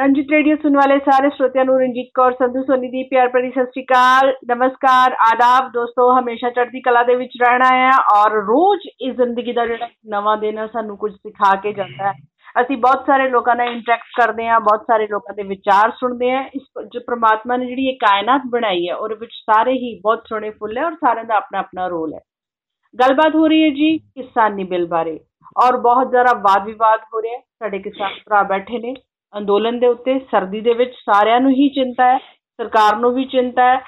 Ranjit radio ਸੁਣ ਵਾਲੇ ਸਾਰੇ ਸਰੋਤਿਆਂ ਨੂੰ ਰਣਜੀਤ ਕੌਰ, ਸੰਧੂ ਸੋਨੀ ਦੀ ਪਿਆਰ ਭਰੀ ਸਤਿ ਸ਼੍ਰੀ ਅਕਾਲ। ਨਮਸਕਾਰ, ਆਦਾਬ। ਦੋਸਤੋ, ਹਮੇਸ਼ਾ ਚੜ੍ਹਦੀ ਕਲਾ ਦੇ ਵਿੱਚ ਰਹਿਣਾ ਹੈ ਔਰ ਰੋਜ਼ ਇਸ ਜ਼ਿੰਦਗੀ ਦਾ ਜਿਹੜਾ ਨਵਾਂ ਦਿਨ ਹੈ, ਸਾਨੂੰ ਕੁਝ ਸਿਖਾ ਕੇ ਜਾਂਦਾ ਹੈ। ਅਸੀਂ ਬਹੁਤ ਸਾਰੇ ਲੋਕਾਂ ਨਾਲ ਇੰਟਰੈਕਟ ਕਰਦੇ ਹਾਂ, ਬਹੁਤ ਸਾਰੇ ਲੋਕਾਂ ਦੇ ਵਿਚਾਰ ਸੁਣਦੇ ਹਾਂ। ਇਸ ਜੋ ਪ੍ਰਮਾਤਮਾ ਨੇ ਜਿਹੜੀ ਇਹ ਕਾਇਨਾਤ ਬਣਾਈ ਹੈ, ਉਹਦੇ ਵਿੱਚ ਸਾਰੇ ਹੀ ਬਹੁਤ ਸੋਹਣੇ ਫੁੱਲ ਹੈ ਔਰ ਸਾਰਿਆਂ ਦਾ ਆਪਣਾ ਆਪਣਾ ਰੋਲ ਹੈ। ਗੱਲਬਾਤ ਹੋ ਰਹੀ ਹੈ ਜੀ ਕਿਸਾਨੀ ਬਿੱਲ ਬਾਰੇ ਔਰ ਬਹੁਤ ਜ਼ਿਆਦਾ ਵਾਦ ਵਿਵਾਦ ਹੋ ਰਿਹਾ ਸਾਡੇ ਕਿਸਾਨ ਭਰਾ ਬੈਠੇ ਨੇ। ਅੰਦੋਲਨ ਦੇ ਉੱਤੇ ਸਰਦੀ ਦੇ ਵਿੱਚ ਸਾਰਿਆਂ ਨੂੰ ਹੀ ਚਿੰਤਾ ਹੈ, ਸਰਕਾਰ ਨੂੰ ਵੀ ਚਿੰਤਾ ਹੈ।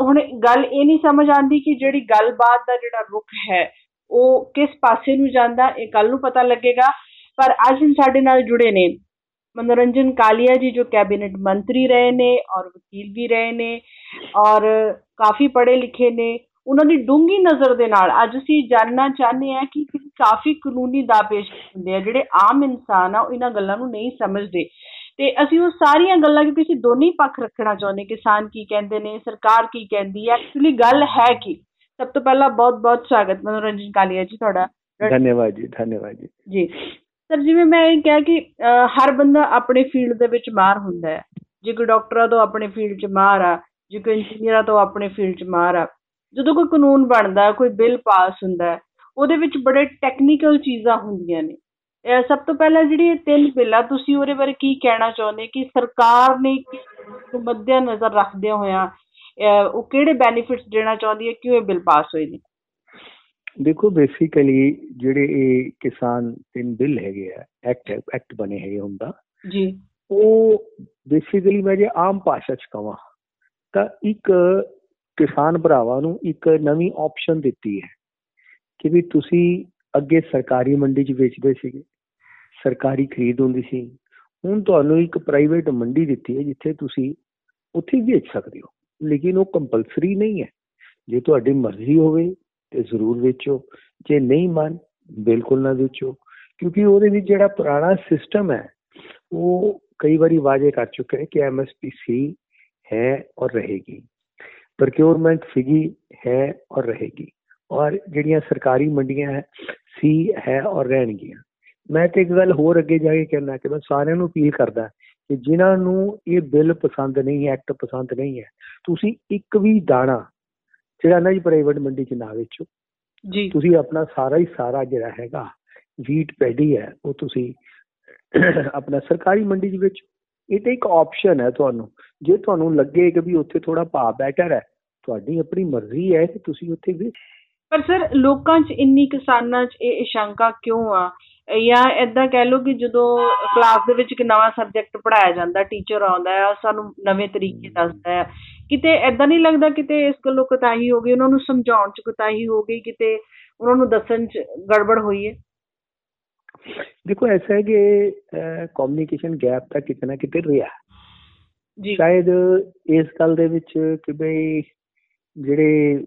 ਹੁਣ ਗੱਲ ਇਹ ਨਹੀਂ ਸਮਝ ਆਉਂਦੀ ਕਿ ਜਿਹੜੀ ਗੱਲਬਾਤ ਦਾ ਜਿਹੜਾ ਰੁਖ ਹੈ, ਉਹ ਕਿਸ ਪਾਸੇ ਨੂੰ ਜਾਂਦਾ, ਇਹ ਕੱਲ ਨੂੰ ਪਤਾ ਲੱਗੇਗਾ। ਪਰ ਅੱਜ ਸਾਡੇ ਨਾਲ ਜੁੜੇ ਨੇ ਮਨੋਰੰਜਨ ਕਾਲੀਆ ਜੀ, ਜੋ ਕੈਬਨਿਟ ਮੰਤਰੀ ਰਹੇ ਨੇ ਔਰ ਵਕੀਲ ਵੀ ਰਹੇ ਨੇ ਔਰ ਕਾਫੀ ਪੜ੍ਹੇ ਲਿਖੇ ਨੇ। ਉਹਨਾਂ ਦੀ ਡੂੰਗੀ ਨਜ਼ਰ ਦੇ ਨਾਲ ਅੱਜ ਅਸੀਂ ਜਾਨਣਾ ਚਾਹੁੰਦੇ ਆ ਕਿ ਕਾਫੀ ਕਾਨੂੰਨੀ ਦਾਪੇਸ਼ ਹੁੰਦੇ ਆ ਜਿਹੜੇ ਆਮ ਇਨਸਾਨ ਆ ਉਹ ਇਹਨਾਂ ਗੱਲਾਂ ਨੂੰ ਨਹੀਂ ਸਮਝਦੇ। ਤੇ ਅਸੀਂ ਉਹ ਸਾਰੀਆਂ ਗੱਲਾਂ ਕਿਉਂਕਿ ਅਸੀਂ ਦੋਨੇ ਪੱਖ ਰੱਖਣਾ ਚਾਹੁੰਦੇ ਕਿਸਾਨ ਕੀ ਕਹਿੰਦੇ ਨੇ ਸਰਕਾਰ ਕੀ ਕਹਿੰਦੀ ਹੈ ਐਕਚੁਅਲੀ ਗੱਲ ਹੈ ਕੀ? ਸਭ ਤੋਂ ਪਹਿਲਾਂ ਬਹੁਤ ਬਹੁਤ ਸਵਾਗਤ ਮਨੋਰੰਜਨ ਕਾਲੀਆ ਜੀ ਤੁਹਾਡਾ। ਧੰਨਵਾਦ ਜੀ ਧੰਨਵਾਦ ਜੀ। ਜੀ। ਸਰ ਜਿਵੇਂ ਮੈਂ ਇਹ ਕਿਹਾ ਕਿ ਹਰ ਬੰਦਾ ਆਪਣੇ ਫੀਲਡ ਦੇ ਵਿੱਚ ਮਾਰ ਹੁੰਦਾ ਹੈ। ਜੇ ਕੋਈ ਡਾਕਟਰਾਂ ਤੋਂ ਆਪਣੇ ਫੀਲਡ 'ਚ ਮਾਰ ਆ ਜੇ ਕੋਈ ਇੰਜੀਨੀਅਰਾਂ ਤੋਂ ਆਪਣੇ ਫੀਲਡ 'ਚ ਮਾਰ ਆ ਜਦੋਂ ਕੋਈ ਕਾਨੂੰਨ ਬਣਦਾ ਕੋਈ ਬਿੱਲ ਪਾਸ ਹੁੰਦਾ ਉਹਦੇ ਵਿੱਚ ਬੜੇ ਟੈਕਨੀਕਲ ਚੀਜ਼ਾਂ ਹੁੰਦੀਆਂ ਨੇ। ਇਹ ਸਭ ਤੋਂ ਪਹਿਲਾਂ ਜਿਹੜੀ ਇਹ ਤਿੰਨ ਬਿੱਲਾਂ ਤੁਸੀਂ ਉਹਦੇ ਬਾਰੇ ਕੀ ਕਹਿਣਾ ਚਾਹੁੰਦੇ ਕਿ ਸਰਕਾਰ ਨੇ ਮੱਦੇ ਨਜ਼ਰ ਰੱਖਦੇ ਹੋਇਆ ਉਹ ਕਿਹੜੇ ਬੈਨੀਫਿਟਸ ਦੇਣਾ ਚਾਹੁੰਦੀ ਹੈ ਕਿਉਂ ਇਹ ਬਿੱਲ ਪਾਸ ਹੋਏ ਨੇ? ਦੇਖੋ ਬੇਸਿਕਲੀ ਜਿਹੜੇ ਇਹ ਕਿਸਾਨ ਤਿੰਨ ਬਿੱਲ ਹੈਗੇ ਆ ਐਕਟ ਐਕਟ ਬਣੇ ਹੈਗੇ ਹੁੰਦਾ ਜੀ। ਉਹ ਬੇਸਿਕਲੀ ਮੈਂ ਜੇ ਆਮ ਭਾਸ਼ਾ ਚ ਕਹਾਂ ਤਾਂ ਇੱਕ ਕਿਸਾਨ ਭਰਾਵਾਂ ਨੂੰ ਇੱਕ ਨਵੀਂ ਆਪਸ਼ਨ ਦਿੱਤੀ ਹੈ ਕਿ ਵੀ ਤੁਸੀਂ ਅੱਗੇ ਸਰਕਾਰੀ ਮੰਡੀ 'ਚ ਵੇਚਦੇ ਸੀਗੇ, ਸਰਕਾਰੀ ਖਰੀਦ ਹੁੰਦੀ ਸੀ, ਹੁਣ ਤੁਹਾਨੂੰ ਇੱਕ ਪ੍ਰਾਈਵੇਟ ਮੰਡੀ ਦਿੱਤੀ ਹੈ ਜਿੱਥੇ ਤੁਸੀਂ ਉੱਥੇ ਵੇਚ ਸਕਦੇ ਹੋ, ਲੇਕਿਨ ਉਹ ਕੰਪਲਸਰੀ ਨਹੀਂ ਹੈ। ਜੇ ਤੁਹਾਡੀ ਮਰਜ਼ੀ ਹੋਵੇ ਤੇ ਜ਼ਰੂਰ ਵੇਚੋ, ਜੇ ਨਹੀਂ ਮਨ, ਬਿਲਕੁਲ ਨਾ ਵੇਚੋ, ਕਿਉਂਕਿ ਉਹਦੇ ਵਿੱਚ ਜਿਹੜਾ ਪੁਰਾਣਾ ਸਿਸਟਮ ਹੈ, ਉਹ ਕਈ ਵਾਰੀ ਵਾਅਦੇ ਕਰ ਚੁੱਕੇ ਨੇ ਕਿ ਐਮਐਸਪੀ ਸੀ ਹੈ ਔਰ ਰਹੇਗੀ। ਪ੍ਰੋਕਿਉਰਮੈਂਟ ਫਿਗੀ ਹੈ ਔਰ ਰਹੇਗੀ। ਔਰ ਜਿਹੜੀਆਂ ਸਰਕਾਰੀ ਮੰਡੀਆਂ ਹੈ ਸੀ ਹੈ ਔਰ ਰਹਿਣਗੀਆਂ। ਮੈਂ ਤੇ ਇੱਕ ਗੱਲ ਹੋਰ ਅੱਗੇ ਜਾ ਕੇ ਕਹਿਣਾ ਕਿ ਮੈਂ ਸਾਰਿਆਂ ਨੂੰ ਅਪੀਲ ਕਰਦਾ ਕਿ ਜਿਨ੍ਹਾਂ ਨੂੰ ਇਹ ਬਿੱਲ ਪਸੰਦ ਨਹੀਂ ਹੈ ਐਕਟ ਪਸੰਦ ਨਹੀਂ ਹੈ ਤੁਸੀਂ ਇੱਕ ਵੀ ਦਾਣਾ ਜਿਹੜਾ ਨਾ ਜੀ ਪ੍ਰਾਈਵੇਟ ਮੰਡੀ 'ਚ ਨਾ ਵੇਚੋ। ਜੀ। ਤੁਸੀਂ ਆਪਣਾ ਸਾਰਾ ਹੀ ਸਾਰਾ ਜਿਹੜਾ ਹੈਗਾ ਵੀਟ ਪੈਡੀ ਹੈ ਉਹ ਤੁਸੀਂ ਆਪਣਾ ਸਰਕਾਰੀ ਮੰਡੀ 'ਚ ਵੇਚੋ। ਇਹ ਤਾਂ ਇੱਕ ਆਪਸ਼ਨ ਹੈ ਤੁਹਾਨੂੰ। ਜੇ ਤੁਹਾਨੂੰ ਲੱਗੇ ਕਿ ਵੀ ਉੱਥੇ ਥੋੜਾ ਭਾਅ ਬੈਟਰ ਹੈ ਤੁਹਾਡੀ ਆਪਣੀ ਮਰਜ਼ੀ ਹੈ ਕਿ ਤੁਸੀਂ ਉੱਥੇ ਵੀ ਪਰ ਸਰ ਲੋਕਾਂ 'ਚ ਇੰਨੀ ਕਿਸਾਨਾਂ 'ਚ ਇਹ ਇਸ਼ੰਕਾ ਕਿਉਂ ਆ? ਜਾਂ ਇਦਾਂ ਕਹਿ ਲਓ ਕਿ ਜਦੋਂ ਕਲਾਸ ਦੇ ਵਿੱਚ ਇੱਕ ਨਵਾਂ ਸਬਜੈਕਟ ਪੜਾਇਆ ਜਾਂਦਾ ਟੀਚਰ ਆਉਂਦਾ ਹੈ ਸਾਨੂੰ ਨਵੇਂ ਤਰੀਕੇ ਦੱਸਦਾ ਹੈ। ਕਿਤੇ ਐਦਾਂ ਨਹੀਂ ਲੱਗਦਾ ਕਿਤੇ ਇਸ ਗੱਲੋਂ ਕਤਾਹੀ ਹੋ ਗਈ ਉਹਨਾਂ ਨੂੰ ਸਮਝਾਉਣ 'ਚ ਕਤਾਹੀ ਹੋ ਗਈ ਕਿਤੇ ਉਹਨਾਂ ਨੂੰ ਦੱਸਣ 'ਚ ਗੜਬੜ ਹੋਈ ਹੈ? ਦੇਖੋ ਐਸਾ ਹੈ ਕਿ ਕਮਿਊਨੀਕੇਸ਼ਨ ਗੈਪ ਤਾਂ ਕਿਤੇ ਨਾ ਕਿਤੇ ਰਿਹਾ ਜੀ ਸ਼ਾਇਦ ਇਸ ਗੱਲ ਦੇ ਵਿੱਚ ਕਿ ਬਈ ਜਿਹੜੇ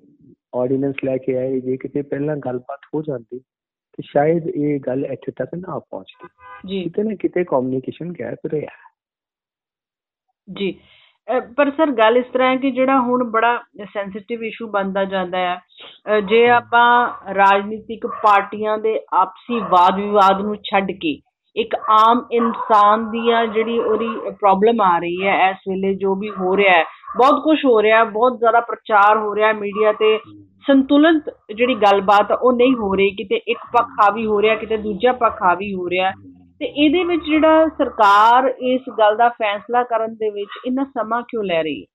ਆਰਡੀਨੈਂਸ ਲੈ ਕੇ ਆਏ ਜੇ ਕਿਤੇ ਪਹਿਲਾਂ ਗੱਲਬਾਤ ਹੋ ਜਾਂਦੀ ਤੇ ਸ਼ਾਇਦ ਇਹ ਗੱਲ ਇੱਥੇ ਤੱਕ ਨਾ ਪਹੁੰਚਦੀ ਜੀ ਕਿਤੇ ਨਾ ਕਿਤੇ ਕਮਿਊਨੀਕੇਸ਼ਨ ਗੈਪ ਰਿਹਾ ਜੀ ਪਰ ਸਰ ਗੱਲ ਇਸ ਤਰ੍ਹਾਂ ਹੈ ਕਿ ਜਿਹੜਾ ਹੁਣ ਬੜਾ ਸੈਂਸਿਟਿਵ ਇਸ਼ੂ ਬਣਦਾ ਜਾਂਦਾ ਹੈ ਜੇ ਆਪਾਂ ਰਾਜਨੀਤਿਕ ਪਾਰਟੀਆਂ ਦੇ ਆਪਸੀ ਵਾਦ ਵਿਵਾਦ ਨੂੰ ਛੱਡ ਕੇ ਇੱਕ ਆਮ ਇਨਸਾਨ ਦੀ ਆ ਜਿਹੜੀ ਉਹਦੀ ਪ੍ਰੋਬਲਮ ਆ ਰਹੀ ਹੈ ਇਸ ਵੇਲੇ ਜੋ ਵੀ ਹੋ ਰਿਹਾ ਹੈ ਬਹੁਤ ਕੁਝ ਹੋ ਰਿਹਾ ਬਹੁਤ ਜ਼ਿਆਦਾ ਪ੍ਰਚਾਰ ਹੋ ਰਿਹਾ ਮੀਡੀਆ ਤੇ ਸੰਤੁਲਨ ਜਿਹੜੀ ਗੱਲਬਾਤ ਉਹ ਨਹੀਂ ਹੋ ਰਹੀ ਕਿਤੇ ਇੱਕ ਪੱਖ ਹਾਵੀ ਹੋ ਰਿਹਾ ਕਿਤੇ ਦੂਜਾ ਪੱਖ ਹਾਵੀ ਹੋ ਰਿਹਾ। ਤੇ ਇਹਦੇ ਵਿੱਚ ਜਿਹੜਾ ਸਰਕਾਰ ਇਸ ਗੱਲ ਦਾ ਫੈਸਲਾ ਕਰਨ ਦੇ ਵਿੱਚ ਇੰਨਾ ਸਮਾਂ ਕਿਉਂ ਲੈ ਰਹੀ ਹੈ?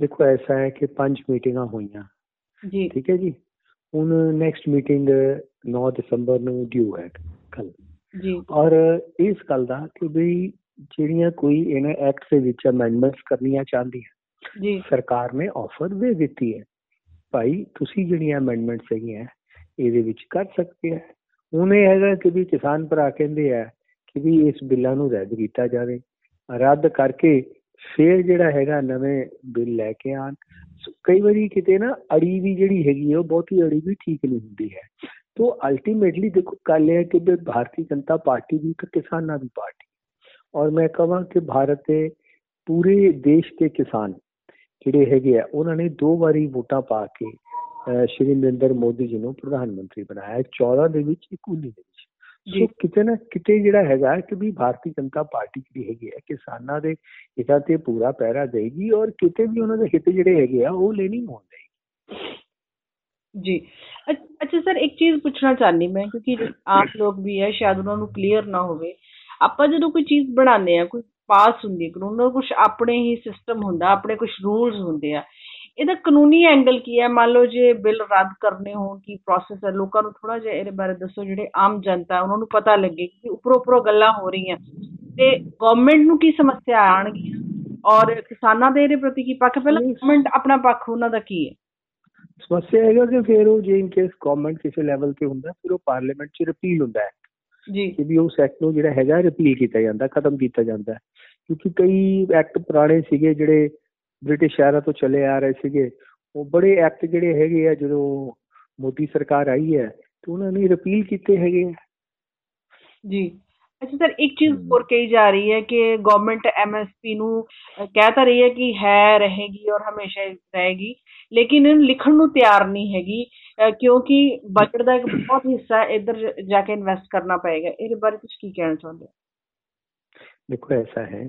ਦੇਖੋ ਐਸਾ ਹੈ ਕਿ ਪੰਜ ਮੀਟਿੰਗਾਂ ਹੋਈਆਂ। ਜੀ। ਠੀਕ ਹੈ ਜੀ? ਹੁਣ ਨੈਕਸਟ ਮੀਟਿੰਗ 9 ਦਸੰਬਰ ਨੂੰ ਡਿਊ ਹੈ ਕੱਲ। ਜੀ। ਔਰ ਇਸ ਗੱਲ ਦਾ ਕਿ ਵੀ ਜਿਹੜੀਆਂ ਕੋਈ ਇਹਨਾਂ ਐਕਟ ਦੇ ਵਿੱਚ ਅਮੈਂਡਮੈਂਟਸ ਕਰਨੀਆਂ ਚਾਹੁੰਦੀ ਹੈ ਜੀ। ਸਰਕਾਰ ਨੇ ਆਫਰ ਦੇ ਦਿੱਤੀ ਹੈ। ਭਾਈ ਤੁਸੀਂ ਜਿਹੜੀਆਂ ਅਮੈਂਡਮੈਂਟਸ ਹੈਗੀਆਂ ਇਹਦੇ ਵਿੱਚ ਕਰ ਸਕਦੇ ਆ। ਹੁਣ ਇਹ ਹੈਗਾ ਕਿ ਵੀ ਕਿਸਾਨ ਭਰਾ ਕਹਿੰਦੇ ਆ ਕਿ ਵੀ ਇਸ ਬਿੱਲਾਂ ਨੂੰ ਰੱਦ ਕੀਤਾ ਜਾਵੇ। ਰੱਦ ਕਰਕੇ ਫੇਰ ਜਿਹੜਾ ਹੈਗਾ ਨਵੇਂ ਬਿੱਲ ਲੈ ਕੇ ਆਣ ਕਈ ਵਾਰੀ ਕਿਤੇ ਨਾ ਅੜੀ ਵੀ ਜਿਹੜੀ ਹੈਗੀ ਉਹ ਬਹੁਤੀ ਅੜੀ ਵੀ ਠੀਕ ਨਹੀਂ ਹੁੰਦੀ ਹੈ। ਤੋ ਅਲਟੀਮੇਟਲੀ ਦੇਖੋ ਕੱਲ ਇਹ ਕਿ ਭਾਰਤੀ ਜਨਤਾ ਪਾਰਟੀ ਵੀ ਇੱਕ ਕਿਸਾਨਾਂ ਦੀ ਪਾਰਟੀ ਔਰ ਮੈਂ ਕਹਾਂ ਕਿ ਭਾਰਤ ਦੇ ਪੂਰੇ ਦੇਸ਼ ਦੇ ਕਿਸਾਨ ਜਿਹੜੇ ਹੈਗੇ ਆ, ਉਹਨਾਂ ਨੇ ਦੋ ਵਾਰੀ ਵੋਟਾਂ ਪਾ ਕੇ ਸ਼੍ਰੀ ਨਰਿੰਦਰ ਮੋਦੀ ਜੀ ਨੂੰ ਪ੍ਰਧਾਨ ਮੰਤਰੀ ਬਣਾਇਆ। 14 ਦੇ ਵਿੱਚ 19 ਦੇ ਵਿੱਚ। ਸੋ ਕਿਤੇ ਨਾ ਕਿਤੇ ਜਿਹੜਾ ਹੈਗਾ ਕਿ ਵੀ ਭਾਰਤੀ ਜਨਤਾ ਪਾਰਟੀ ਜਿਹੜੀ ਹੈਗੀ ਹੈ ਕਿਸਾਨਾਂ ਦੇ ਹਿੱਤਾਂ ਤੇ ਪੂਰਾ ਪਹਿਰਾ ਦੇਗੀ ਔਰ ਕਿਤੇ ਵੀ ਉਹਨਾਂ ਦੇ ਹਿੱਤ ਜਿਹੜੇ ਹੈਗੇ ਆ ਉਹ ਲੈਣੀ ਹੋਣ ਜੀ। ਅੱਛਾ ਸਰ ਇੱਕ ਚੀਜ਼ ਪੁੱਛਣਾ ਚਾਹਨੀ ਮੈਂ ਕਿਉਂਕਿ ਆਪ ਲੋਕ ਵੀ ਹੈ ਸ਼ਾਇਦ ਉਹਨਾਂ ਨੂੰ ਕਲੀਅਰ ਨਾ ਹੋਵੇ। ਆਪਾਂ ਜਦੋਂ ਕੋਈ ਚੀਜ਼ ਬਣਾਉਂਦੇ ਆ ਕੋਈ ਪਾਸ ਹੁੰਦੀ ਕਾਨੂੰਨ ਕੁਝ ਆਪਣੇ ਹੀ ਸਿਸਟਮ ਹੁੰਦਾ ਆਪਣੇ ਕੁਝ ਰੂਲਸ ਹੁੰਦੇ ਆ ਇਹਦਾ ਕਾਨੂੰਨੀ ਐਂਗਲ ਕੀ ਹੈ? ਮੰਨ ਲਓ ਜੇ ਬਿੱਲ ਰੱਦ ਕਰਨੇ ਹੋਣ ਕੀ ਪ੍ਰੋਸੈਸ ਹੈ? ਲੋਕਾਂ ਨੂੰ ਥੋੜਾ ਜਿਹਾ ਇਹਦੇ ਬਾਰੇ ਦੱਸੋ ਜਿਹੜੇ ਆਮ ਜਨਤਾ ਉਹਨਾਂ ਨੂੰ ਪਤਾ ਲੱਗੇ ਕਿ ਉੱਪਰੋਂ ਉੱਪਰੋਂ ਗੱਲਾਂ ਹੋ ਰਹੀਆਂ। ਤੇ ਗਵਰਨਮੈਂਟ ਨੂੰ ਕੀ ਸਮੱਸਿਆ ਆਣਗੀਆਂ ਔਰ ਕਿਸਾਨਾਂ ਦੇ ਇਹਦੇ ਪ੍ਰਤੀ ਕੀ ਪੱਖ ਪਹਿਲਾਂ ਗਵਰਨਮੈਂਟ ਆਪਣਾ ਪੱਖ ਉਹਨਾਂ ਦਾ ਕੀ ਹੈ? ਸਮੱਸਿਆ ਹੈਗਾ ਕਿ ਫਿਰ ਉਹ ਜੇ ਇਨ ਕੇਸ ਗਵਰਨਮੈਂਟ ਕਿਸੇ ਲੈਵਲ ਤੇ ਹੁੰਦਾ ਫਿਰ ਉਹ ਪਾਰਲੀਮੈਂਟ 'ਚ ਰਿਪੀਲ ਹੁੰਦਾ ਹੈ। ਜੀ। ਕਿ ਵੀ ਉਸ ਐਕਟ ਨੂੰ ਜਿਹੜਾ ਹੈਗਾ ਰਿਪੀਲ ਕੀਤਾ ਜਾਂਦਾ ਖਤਮ ਕੀਤਾ ਜਾਂਦਾ ਕਿਉਂਕਿ ਕਈ ਐਕਟ ਪੁਰਾਣੇ ਸੀਗੇ ਜਿਹੜੇ ਬ੍ਰਿਟਿਸ਼ ਸ਼ਹਿਰਾਂ ਤੋਂ ਚਲੇ ਆ ਰਹੇ ਸੀਗੇ ਉਹ ਬੜੇ ਐਕਟ ਜਿਹੜੇ ਹੈਗੇ ਆ ਜਦੋਂ ਮੋਦੀ ਸਰਕਾਰ ਆਈ ਹੈ ਤੇ ਉਹਨਾਂ ਨੇ ਰਿਪੀਲ ਕੀਤੇ ਹੈਗੇ ਜੀ। ਅੱਛਾ ਸਰ ਇੱਕ ਚੀਜ਼ ਹੋਰ ਕਹੀ ਜਾ ਰਹੀ ਹੈ ਕਿ ਗਵਰਨਮੈਂਟ ਐਮਐਸਪੀ ਨੂੰ ਕਹਿ ਤਾਂ ਰਹੀ ਹੈ ਕਿ ਹੈ ਰਹੇਗੀ ਔਰ ਹਮੇਸ਼ਾ ਰਹੇਗੀ ਲੇਕਿਨ ਇਹਨੂੰ ਲਿਖਣ ਨੂੰ ਤਿਆਰ ਨਹੀਂ ਹੈਗੀ ਕਿਉਂਕਿ ਬਜਟ ਦਾ ਇੱਕ ਬਹੁਤ ਹਿੱਸਾ ਇੱਧਰ ਜਾ ਕੇ ਇਨਵੈਸਟ ਕਰਨਾ ਪਏਗਾ। ਇਹਦੇ ਬਾਰੇ ਤੁਸੀਂ ਕੀ ਕਹਿਣਾ ਚਾਹੁੰਦੇ ਹੋ? ਦੇਖੋ ਐਸਾ ਹੈ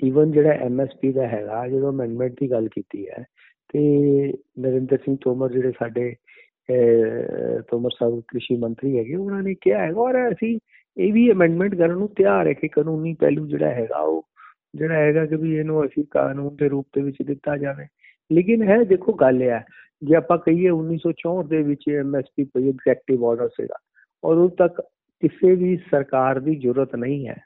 ਈਵਨ ਜਿਹੜਾ ਐਮਐਸਪੀ ਦਾ ਹੈਗਾ, ਜਦੋਂ ਅਮੈਂਡਮੈਂਟ ਦੀ ਗੱਲ ਕੀਤੀ ਹੈ, ਤੇ ਨਰਿੰਦਰ ਸਿੰਘ ਤੋਮਰ ਜਿਹੜੇ ਸਾਡੇ ਤੋਮਰ ਸਾਹਿਬ ਕ੍ਰਿਸ਼ੀ ਮੰਤਰੀ ਹੈਗੇ, ਉਹਨਾਂ ਨੇ ਕਿਹਾ ਹੈਗਾ, ਔਰ ਅਸੀਂ ਇਹ ਵੀ ਅਮੈਂਡਮੈਂਟ ਕਰਨ ਨੂੰ ਤਿਆਰ ਹੈ ਕਿ ਕਾਨੂੰਨੀ ਪਹਿਲੂ ਜਿਹੜਾ ਹੈਗਾ, ਉਹ ਜਿਹੜਾ ਹੈਗਾ ਕਿ ਵੀ ਇਹਨੂੰ ਅਸੀਂ ਕਾਨੂੰਨ ਦੇ ਰੂਪ ਦੇ ਵਿੱਚ ਦਿੱਤਾ ਜਾਵੇ। ਲੇਕਿਨ ਹੈ, ਦੇਖੋ ਗੱਲ ਇਹ ਹੈ, ਜੇ ਆਪਾਂ ਕਹੀਏ 1964 ਦੇ ਵਿੱਚ ਐਮਐਸਪੀ ਕੋਈ ਐਗਜ਼ੈਕਟਿਵ ਆਰਡਰ ਸੀਗਾ, ਔਰ ਉਦੋਂ ਤੱਕ ਕਿਸੇ ਵੀ ਸਰਕਾਰ ਦੀ ਜ਼ਰੂਰਤ ਨਹੀਂ ਹੈ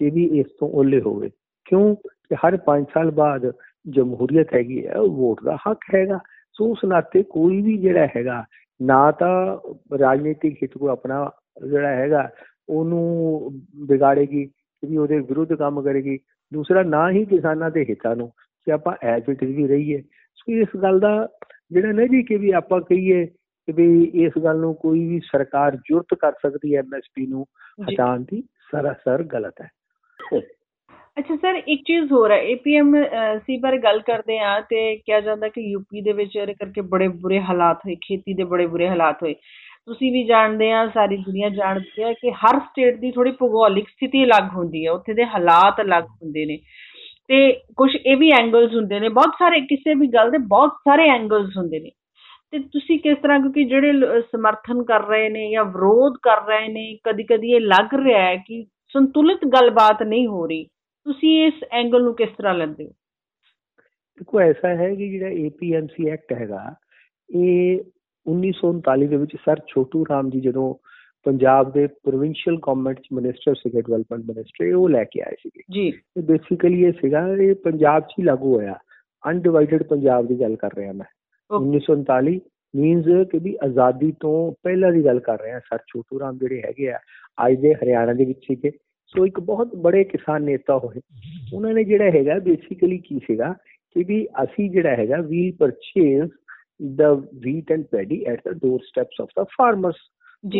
ਕਿ ਵੀ ਇਸ ਤੋਂ ਓਲੇ ਹੋਵੇ। ਕਿਉਂ ਕਿ ਹਰ 5 ਸਾਲ ਬਾਅਦ ਜਮਹੂਰੀਅਤ ਹੈਗੀ ਹੈ ਉਹ ਵੋਟ ਦਾ ਹੱਕ ਹੈਗਾ। ਸੋ ਉਸ ਨਾਤੇ ਕੋਈ ਵੀ ਜਿਹੜਾ ਹੈਗਾ ਨਾ ਤਾਂ ਰਾਜਨੀਤਿਕ ਹਿੱਤ ਕੋ ਆਪਣਾ ਜਿਹੜਾ ਹੈਗਾ ਉਹਨੂੰ ਵਿਗਾੜੇਗੀ ਕਿ ਉਹਦੇ ਵਿਰੁੱਧ ਕੰਮ ਕਰੇਗੀ। ਦੂਸਰਾ ਨਾ ਹੀ ਕਿਸਾਨਾਂ ਦੇ ਹਿੱਤਾਂ ਨੂੰ ਕਿ ਆਪਾਂ ਐਜ ਇਟ ਵੀ ਰਹੀਏ। ਸੋ ਇਸ ਗੱਲ ਦਾ ਜਿਹੜਾ ਨਹੀਂ ਜੀ ਕਿ ਵੀ ਆਪਾਂ ਕਹੀਏ ਕਿ ਵੀ ਇਸ ਗੱਲ ਨੂੰ ਕੋਈ ਵੀ ਸਰਕਾਰ ਜੁਰਤ ਕਰ ਸਕਦੀ ਹੈ ਐਮਐਸਪੀ ਨੂੰ ਹਟਾਉਣ ਦੀ ਸਰਾਸਰ ਗਲਤ ਹੈ। ਅੱਛਾ ਸਰ, ਇੱਕ ਚੀਜ਼ ਹੋਰ ਹੈ ਏਪੀਐਮ ਸੀ ਬਾਰੇ ਗੱਲ ਕਰਦੇ ਆ ਤੇ ਕਿਹਾ ਜਾਂਦਾ ਕਿ ਯੂਪੀ ਦੇ ਵਿੱਚ ਇਹਦੇ ਕਰਕੇ ਬੜੇ ਬੁਰੇ ਹਾਲਾਤ ਹੋਏ, ਖੇਤੀ ਦੇ ਬੜੇ ਬੁਰੇ ਹਾਲਾਤ ਹੋਏ। ਤੁਸੀਂ ਵੀ ਜਾਣਦੇ ਆ ਸਾਰੀ ਦੁਨੀਆ ਜਾਣਦੀ ਹੈ ਕਿ ਹਰ ਸਟੇਟ ਦੀ ਥੋੜੀ ਭੂਗੋਲਿਕ ਸਥਿਤੀ ਅਲੱਗ ਹੁੰਦੀ ਹੈ, ਉੱਥੇ ਦੇ ਹਾਲਾਤ ਅਲੱਗ ਹੁੰਦੇ ਨੇ। ਤੇ ਕੁਝ ਇਹ ਵੀ ਐਂਗਲਸ ਹੁੰਦੇ ਨੇ, ਬਹੁਤ ਸਾਰੇ ਕਿਸੇ ਵੀ ਗੱਲ ਦੇ ਬਹੁਤ ਸਾਰੇ ਐਂਗਲਸ ਹੁੰਦੇ ਨੇ। ਤੇ ਤੁਸੀਂ ਕਿਸ ਤਰ੍ਹਾਂ, ਕਿਉਂਕਿ ਜਿਹੜੇ ਸਮਰਥਨ ਕਰ ਰਹੇ ਨੇ ਜਾਂ ਵਿਰੋਧ ਕਰ ਰਹੇ ਨੇ ਕਦੀ ਕਦੀ ਇਹ ਲੱਗ ਰਿਹਾ ਹੈ ਕਿ ਸੰਤੁਲਿਤ ਗੱਲਬਾਤ ਨਹੀਂ ਹੋ ਰਹੀ। ਤੁਸੀਂ ਇਸ ਐਂਗਲ ਨੂੰ ਕਿਸ ਤਰ੍ਹਾਂ ਲੈਂਦੇ ਹੋ? ਦੇਖੋ ਐਸਾ ਹੈ ਕਿ ਜਿਹੜਾ ਏਪੀਐਮਸੀ ਐਕਟ ਹੈਗਾ ਇਹ 1939 ਦੇ ਵਿੱਚ ਸਰ ਛੋਟੂ ਰਾਮ ਜੀ ਜਦੋਂ ਪੰਜਾਬ ਦੇ ਪ੍ਰੋਵਿੰਸ਼ੀਅਲ ਗਵਰਨਮੈਂਟ ਚ ਮਿਨਿਸਟਰ ਸੀਗੇ ਡਿਵੈਲਪਮੈਂਟ ਮਿਨਿਸਟਰ ਉਹ ਲੈ ਕੇ ਆਏ ਸੀਗੇ। ਜੀ। ਤੇ ਬੇਸਿਕਲੀ ਇਹ ਸੀਗਾ ਇਹ ਪੰਜਾਬ 'ਚ ਹੀ ਲਾਗੂ ਹੋਇਆ। ਅਨਡਿਵਾਈਡਡ ਪੰਜਾਬ ਦੀ ਗੱਲ ਕਰ ਰਿਹਾ ਮੈਂ। 1939 ਮੀਨਸ ਕਿ ਵੀ ਆਜ਼ਾਦੀ ਤੋਂ ਪਹਿਲਾਂ ਦੀ ਗੱਲ ਕਰ ਰਹੇ ਹਾਂ ਸਰ ਛੋਟੂ ਰਾਮ ਜਿਹੜੇ ਹੈਗੇ ਆ ਅੱਜ ਦੇ ਹਰਿਆਣਾ ਦੇ ਵਿੱਚ ਸੀਗੇ। ਸੋ ਇੱਕ ਬਹੁਤ ਬੜੇ ਕਿਸਾਨ ਨੇਤਾ ਹੋਏ। ਉਹਨਾਂ ਨੇ ਜਿਹੜਾ ਹੈਗਾ ਬੇਸਿਕਲੀ ਕੀ ਸੀਗਾ ਕਿ ਵੀ ਅਸੀਂ ਜਿਹੜਾ ਹੈਗਾ ਵੀ purchase the wheat and paddy at the doorsteps of the farmers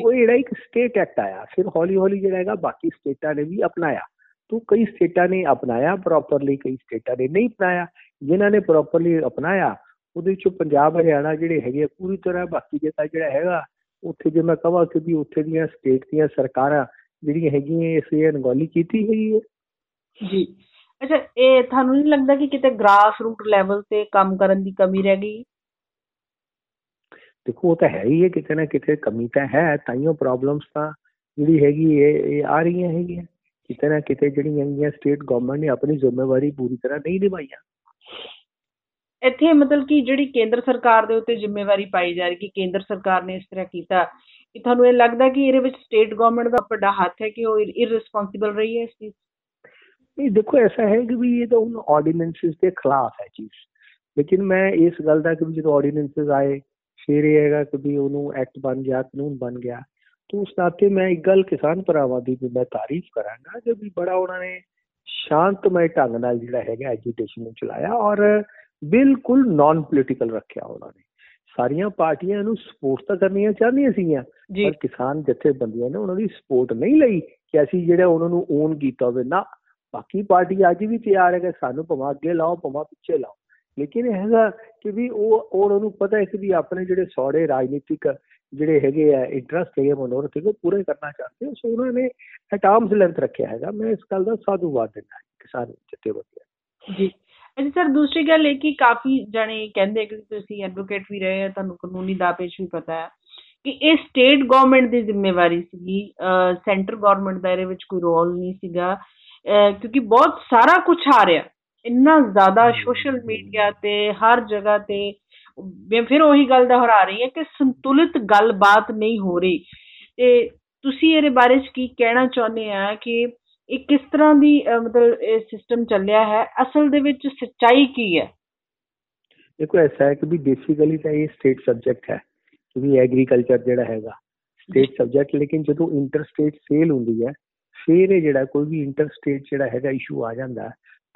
ਉਹ ਜਿਹੜਾ ਇੱਕ ਸਟੇਟ ਐਕਟ ਆਇਆ ਫਿਰ ਹੌਲੀ ਹੌਲੀ ਜਿਹੜਾ ਹੈਗਾ ਬਾਕੀ ਸਟੇਟਾਂ ਨੇ ਵੀ ਅਪਣਾਇਆ। ਤੋਂ ਕਈ ਸਟੇਟਾਂ ਨੇ ਅਪਣਾਇਆ ਪ੍ਰੋਪਰਲੀ ਕਈ ਸਟੇਟਾਂ ਨੇ ਨਹੀਂ ਅਪਣਾਇਆ। ਜਿਨ੍ਹਾਂ ਨੇ ਪ੍ਰੋਪਰਲੀ ਅਪਣਾਇਆ ਉਹਦੇ ਵਿੱਚੋਂ ਪੰਜਾਬ ਹਰਿਆਣਾ ਜਿਹੜੇ ਹੈਗੇ ਪੂਰੀ ਤਰ੍ਹਾਂ ਬਾਕੀ ਜਗ੍ਹਾ ਜਿਹੜਾ ਹੈਗਾ ਉੱਥੇ ਜੇ ਮੈਂ ਕਹਾਂ ਕਿ ਵੀ ਉੱਥੇ ਦੀਆਂ ਸਟੇਟ ਦੀਆਂ ਸਰਕਾਰਾਂ ਜਿਹੜੀਆਂ ਹੈਗੀਆਂ ਇਸ ਇਹ ਅਨਗੋਲੀ ਕੀਤੀ ਹੋਈ ਹੈ। ਜੀ। ਅੱਛਾ ਇਹ ਤੁਹਾਨੂੰ ਨਹੀਂ ਲੱਗਦਾ ਕਿ ਕਿਤੇ ਗ੍ਰਾਸ ਰੂਟ ਲੈਵਲ ਤੇ ਕੰਮ ਕਰਨ ਦੀ ਕਮੀ ਰਹਿ ਗਈ? ਦੇਖੋ ਉਹ ਤਾਂ ਹੈ ਹੀ ਹੈ ਕਿਤੇ ਨਾ ਕਿਤੇ ਕਮੀ ਤਾਂ ਹੈ ਤਾਈਓ ਪ੍ਰੋਬਲਮਸ ਤਾਂ ਜਿਹੜੀ ਹੈਗੀ ਇਹ ਆ ਰਹੀਆਂ ਹੈਗੀਆਂ। ਕਿਤੇ ਨਾ ਕਿਤੇ ਜਿਹੜੀਆਂ ਹੈਗੀਆਂ ਸਟੇਟ ਗਵਰਨਮੈਂਟ ਨੇ ਆਪਣੀ ਜ਼ਿੰਮੇਵਾਰੀ ਪੂਰੀ ਤਰ੍ਹਾਂ ਨਹੀਂ ਨਿਭਾਈਆਂ। ਇੱਥੇ ਮਤਲਬ ਕਿ ਜਿਹੜੀ ਕੇਂਦਰ ਸਰਕਾਰ ਦੇ ਉੱਤੇ ਜ਼ਿੰਮੇਵਾਰੀ ਪਾਈ ਜਾ ਰਹੀ ਕਿ ਕੇਂਦਰ ਸਰਕਾਰ ਨੇ ਇਸ ਤਰ੍ਹਾਂ ਕੀਤਾ ਕਿ ਤੁਹਾਨੂੰ ਇਹ ਲੱਗਦਾ ਕਿ ਇਹਦੇ ਵਿੱਚ ਸਟੇਟ ਗਵਰਨਮੈਂਟ ਦਾ ਵੱਡਾ ਹੱਥ ਹੈ ਕਿ ਉਹ ਇਰਰਿਸਪੌਂਸਿਬਲ ਰਹੀ ਹੈ ਇਸ ਚੀਜ਼? ਨਹੀਂ, ਦੇਖੋ, ਐਸਾ ਹੈ ਕਿ ਵੀ ਇਹ ਤਾਂ ਉਹਨਾਂ ਆਰਡੀਨੈਂਸਸ ਦੇ ਖਿਲਾਫ ਹੈ ਚੀਜ਼। ਲੇਕਿਨ ਮੈਂ ਇਸ ਗੱਲ ਦਾ ਕਿ ਜਦੋਂ ਆਰਡੀਨੈਂਸਸ ਆਏ ਫਿਰ ਇਹ ਹੈਗਾ ਕਿ ਵੀ ਉਹਨੂੰ ਐਕਟ ਬਣ ਗਿਆ, ਕਾਨੂੰਨ ਬਣ ਗਿਆ, ਤਾਂ ਉਸ ਨਾਤੇ ਮੈਂ ਇੱਕ ਗੱਲ ਕਿਸਾਨ ਭਰਾਵਾਂ ਦੀ ਵੀ ਮੈਂ ਤਾਰੀਫ ਕਰਾਂਗਾ ਕਿ ਵੀ ਬੜਾ ਉਹਨਾਂ ਨੇ ਸ਼ਾਂਤਮਈ ਢੰਗ ਨਾਲ ਜਿਹੜਾ ਹੈਗਾ ਐਜੂਕੇਸ਼ਨ ਨੂੰ ਚਲਾਇਆ ਔਰ ਬਿਲਕੁਲ ਨਾਨ ਪੋਲੀਟੀਕਲ ਰੱਖਿਆ ਉਹਨਾਂ ਨੇ। ਸਾਰੀਆਂ ਪਾਰਟੀਆਂ ਨੂੰ ਸਪੋਰਟ ਤਾਂ ਕਰਨੀਆਂ ਚਾਹੁੰਦੀਆਂ ਸੀਗੀਆਂ ਪਰ ਕਿਸਾਨ ਬੰਦੀਆਂ ਨੇ ਉਹਨਾਂ ਦੀ ਸਪੋਰਟ ਨਹੀਂ ਲਈ ਕਿ ਅਸੀਂ ਜਿਹੜਾ ਉਹਨਾਂ ਨੂੰ ਓਨ ਕੀਤਾ ਹੋਵੇ। ਨਾ ਬਾਕੀ ਪਾਰਟੀ ਅੱਜ ਵੀ ਤਿਆਰ ਹੈ ਕਿ ਸਾਨੂੰ ਭਵਾ ਅੱਗੇ ਲਾਓ ਭਵਾ ਪਿੱਛੇ ਲਾਓ। ਲੇਕਿਨ ਇਹ ਹੈਗਾ ਕਿ ਵੀ ਉਹ ਉਹਨਾਂ ਨੂੰ ਪਤਾ ਹੈ ਕਿ ਵੀ ਆਪਣੇ ਜਿਹੜੇ ਸੌੜੇ ਰਾਜਨੀਤਿਕ ਜਿਹੜੇ ਹੈਗੇ ਆ ਇੰਟਰਸਟ ਹੈਗੇ ਮਨੋਰਥ ਹੈਗੇ ਪੂਰੇ ਕਰਨਾ ਚਾਹਤੇ ਹੋ ਸੋ ਉਹਨਾਂ ਨੇ ਐਟ ਆਰਮਸ ਲੈਂਥ ਰੱਖਿਆ ਹੈਗਾ। ਮੈਂ ਇਸ ਗੱਲ ਦਾ ਸਾਧੂਵਾਦ ਦਿੰਦਾ ਕਿਸਾਨ ਜਥੇਬੰਦੀਆਂ ਜੀ। ਅੱਛਾ ਸਰ ਦੂਸਰੀ ਗੱਲ ਇਹ ਕਿ ਕਾਫੀ ਜਣੇ ਕਹਿੰਦੇ ਕਿ ਤੁਸੀਂ ਐਡਵੋਕੇਟ ਵੀ ਰਹੇ ਆ ਤੁਹਾਨੂੰ ਕਾਨੂੰਨੀ ਦਾਪੇਚ ਵੀ ਪਤਾ ਹੈ ਕਿ ਇਹ ਸਟੇਟ ਗਵਰਨਮੈਂਟ ਦੀ ਜ਼ਿੰਮੇਵਾਰੀ ਸੀਗੀ ਸੈਂਟਰ ਗਵਰਨਮੈਂਟ ਦਾ ਇਹਦੇ ਵਿੱਚ ਕੋਈ ਰੋਲ ਨਹੀਂ ਸੀਗਾ ਕਿਉਂਕਿ ਬਹੁਤ ਸਾਰਾ ਕੁਝ ਆ ਰਿਹਾ ਇੰਨਾ ਜ਼ਿਆਦਾ ਸੋਸ਼ਲ ਮੀਡੀਆ ਤੇ ਹਰ ਜਗ੍ਹਾ ਤੇ ਮੈਂ ਫਿਰ ਉਹੀ ਗੱਲ ਦੁਹਰਾ ਰਹੀ ਹਾਂ ਕਿ ਸੰਤੁਲਿਤ ਗੱਲਬਾਤ ਨਹੀਂ ਹੋ ਰਹੀ। ਤੇ ਤੁਸੀਂ ਇਹਦੇ ਬਾਰੇ ਚ ਕੀ ਕਹਿਣਾ ਚਾਹੁੰਦੇ ਆ ਕਿ ਇਹ ਕਿਸ ਤਰ੍ਹਾਂ ਦੀ ਮਤਲਬ ਇਹ ਸਿਸਟਮ ਚੱਲਿਆ ਹੈ, ਅਸਲ ਦੇ ਵਿੱਚ ਸੱਚਾਈ ਕੀ ਹੈ? ਦੇਖੋ, ਐਸਾ ਹੈ ਕਿ ਵੀ ਬੇਸਿਕਲੀ ਤਾਂ ਇਹ ਸਟੇਟ ਸਬਜੈਕਟ ਹੈ ਕਿਉਂਕਿ ਐਗਰੀਕਲਚਰ ਜਿਹੜਾ ਹੈਗਾ ਸਟੇਟ ਸਬਜੈਕਟ ਲੇਕਿਨ ਜਦੋਂ ਇੰਟਰ ਸਟੇਟ ਸੇਲ ਹੁੰਦੀ ਹੈ, ਫਿਰ ਇਹ ਜਿਹੜਾ ਕੋਈ ਵੀ ਇੰਟਰ ਸਟੇਟ ਜਿਹੜਾ ਹੈਗਾ ਇਸ਼ੂ ਆ ਜਾਂਦਾ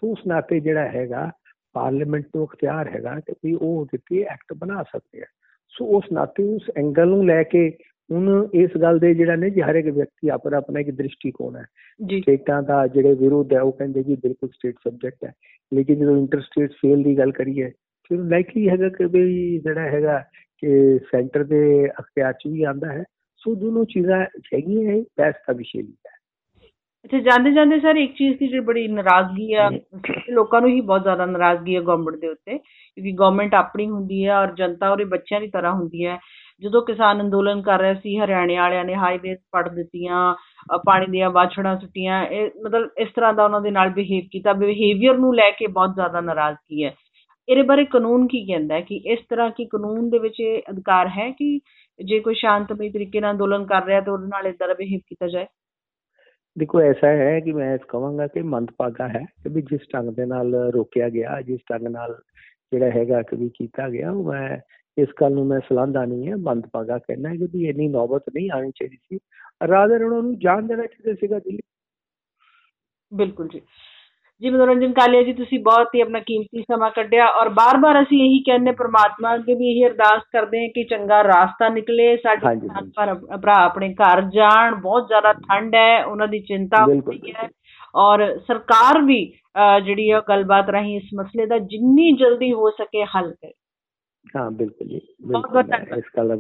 ਤਾਂ ਉਸ ਨਾਤੇ ਜਿਹੜਾ ਹੈਗਾ ਪਾਰਲੀਮੈਂਟ ਨੂੰ ਅਖਤਿਆਰ ਹੈਗਾ ਕਿ ਵੀ ਉਹ ਦਿੱਤੀ ਐਕਟ ਬਣਾ ਸਕਦੇ ਆ। ਸੋ ਉਸ ਨਾਤੇ ਉਸ ਐਂਗਲ ਨੂੰ ਲੈ ਕੇ ਹੁਣ ਇਸ ਗੱਲ ਦੇ ਜਿਹੜਾ ਨੇ ਜੀ ਹਰ ਇੱਕ ਵਿਅਕਤੀ ਆਪਣਾ ਆਪਣਾ ਇੱਕ ਦ੍ਰਿਸ਼ਟੀਕੋਣ ਹੈ। ਸਟੇਟਾਂ ਦਾ ਜਿਹੜੇ ਵਿਰੋਧ ਹੈ ਉਹ ਕਹਿੰਦੇ ਜੀ ਬਿਲਕੁਲ ਸਟੇਟ ਸਬਜੈਕਟ ਹੈ। ਲੇਕਿਨ ਜਦੋਂ ਇੰਟਰ ਸਟੇਟ ਸੇਲ ਦੀ ਗੱਲ ਕਰੀਏ ਫਿਰ ਲਾਈਕਲੀ ਹੈਗਾ ਕਿ ਵੀ ਜਿਹੜਾ ਹੈਗਾ ਕਿ ਸੈਂਟਰ ਦੇ ਅਖਤਿਆਰ ਚ ਵੀ ਆਂਦਾ ਹੈ। ਸੋ ਦੋਨੋਂ ਚੀਜ਼ਾਂ ਹੈਗੀਆਂ ਹੈ ਬੈਸ ਦਾ ਵਿਸ਼ੇ ਵੀ ਹੈ। ਅੱਛਾ ਜਾਂਦੇ ਜਾਂਦੇ ਸਰ ਇੱਕ ਚੀਜ਼ ਦੀ ਜਿਹੜੀ ਬੜੀ ਨਾਰਾਜ਼ਗੀ ਆ ਲੋਕਾਂ ਨੂੰ ਹੀ ਬਹੁਤ ਜ਼ਿਆਦਾ ਨਾਰਾਜ਼ਗੀ ਹੈ ਗਵਰਨਮੈਂਟ ਦੇ ਉੱਤੇ ਕਿਉਂਕਿ ਗਵਰਨਮੈਂਟ ਆਪਣੀ ਹੁੰਦੀ ਹੈ ਔਰ ਜਨਤਾ ਉਹਦੇ ਬੱਚਿਆਂ ਦੀ ਤਰ੍ਹਾਂ ਹੁੰਦੀ ਹੈ। ਜਦੋਂ ਕਿਸਾਨ ਅੰਦੋਲਨ ਕਰ ਰਿਹਾ ਸੀ, ਹਰਿਆਣੇ ਵਾਲਿਆਂ ਨੇ ਹਾਈਵੇਜ਼ ਪੜ ਦਿੱਤੀਆਂ ਪਾਣੀ ਦੀਆਂ ਬਾਛੜਾਂ ਸੁੱਟੀਆਂ, ਇਹ ਮਤਲਬ ਇਸ ਤਰ੍ਹਾਂ ਦਾ ਉਹਨਾਂ ਦੇ ਨਾਲ ਬਿਹੇਵ ਕੀਤਾ ਬਿਹੇਵੀਅਰ ਨੂੰ ਲੈ ਕੇ ਬਹੁਤ ਜ਼ਿਆਦਾ ਨਾਰਾਜ਼ਗੀ ਹੈ। ਇਹਦੇ ਬਾਰੇ ਕਾਨੂੰਨ ਕੀ ਕਹਿੰਦਾ ਹੈ ਕਿ ਇਸ ਤਰ੍ਹਾਂ ਕੀ ਕਾਨੂੰਨ ਦੇ ਵਿੱਚ ਇਹ ਅਧਿਕਾਰ ਹੈ ਕਿ ਜੇ ਕੋਈ ਸ਼ਾਂਤਮਈ ਤਰੀਕੇ ਨਾਲ ਅੰਦੋਲਨ ਕਰ ਰਿਹਾ ਤਾਂ ਉਹਦੇ ਨਾਲ ਇਦਾਂ ਦਾ ਬਿਹੇਵ ਕੀਤਾ ਜਾਏ? ਦੇਖੋ, ਐਸਾ ਹੈ ਕਿ ਮੈਂ ਇਸ ਕਹਾਂਗਾ ਕਿ ਮੰਦਪਾਗਾ ਹੈ ਕਿ ਵੀ ਜਿਸ ਢੰਗ ਦੇ ਨਾਲ ਰੋਕਿਆ ਗਿਆ, ਜਿਸ ਢੰਗ ਨਾਲ ਜਿਹੜਾ ਹੈਗਾ ਕਿ ਵੀ ਕੀਤਾ ਗਿਆ, ਉਹ ਮੈਂ ਇਸ ਗੱਲ ਨੂੰ ਮੈਂ ਸਲਾਹਦਾ ਨਹੀਂ ਹੈ ਮੰਦਪਾਗਾ ਕਹਿਣਾ ਹੈ ਕਿ ਵੀ ਇੰਨੀ ਨੌਬਤ ਨਹੀਂ ਆਣੀ ਚਾਹੀਦੀ ਸੀ। ਰਾਦਰ ਉਹਨਾਂ ਨੂੰ ਜਾਣ ਦੇਣਾ ਚਾਹੀਦਾ ਸੀਗਾ ਦਿੱਲੀ। ਬਿਲਕੁਲ ਜੀ। ਜੀ ਮਨੋਰੰਜਨ ਕਾਲੀਆ ਜੀ ਤੁਸੀਂ ਬਹੁਤ ਹੀ ਆਪਣਾ ਕੀਮਤੀ ਸਮਾਂ ਕੱਢਿਆ ਔਰ ਬਾਰ-ਬਾਰ ਅਸੀਂ ਇਹੀ ਕਹਿੰਦੇ ਪ੍ਰਮਾਤਮਾ ਅੱਗੇ ਵੀ ਇਹੀ ਅਰਦਾਸ ਕਰਦੇ ਹਾਂ ਕਿ ਚੰਗਾ ਰਾਸਤਾ ਨਿਕਲੇ ਸਾਡੇ ਭਰਾ ਆਪਣੇ ਘਰ ਜਾਣ ਬਹੁਤ ਜ਼ਿਆਦਾ ਠੰਡ ਹੈ ਉਹਨਾਂ ਦੀ ਚਿੰਤਾ ਹੁੰਦੀ ਹੈ ਔਰ ਸਰਕਾਰ ਵੀ ਜਿਹੜੀ ਹੈ ਗੱਲਬਾਤ ਰਾਹੀਂ ਇਸ ਮਸਲੇ ਦਾ ਜਿੰਨੀ ਜਲਦੀ ਹੋ ਸਕੇ ਹੱਲ ਕਰੇ। ਹਾਂ ਬਿਲਕੁਲ ਜੀ ਇਸ ਦਾ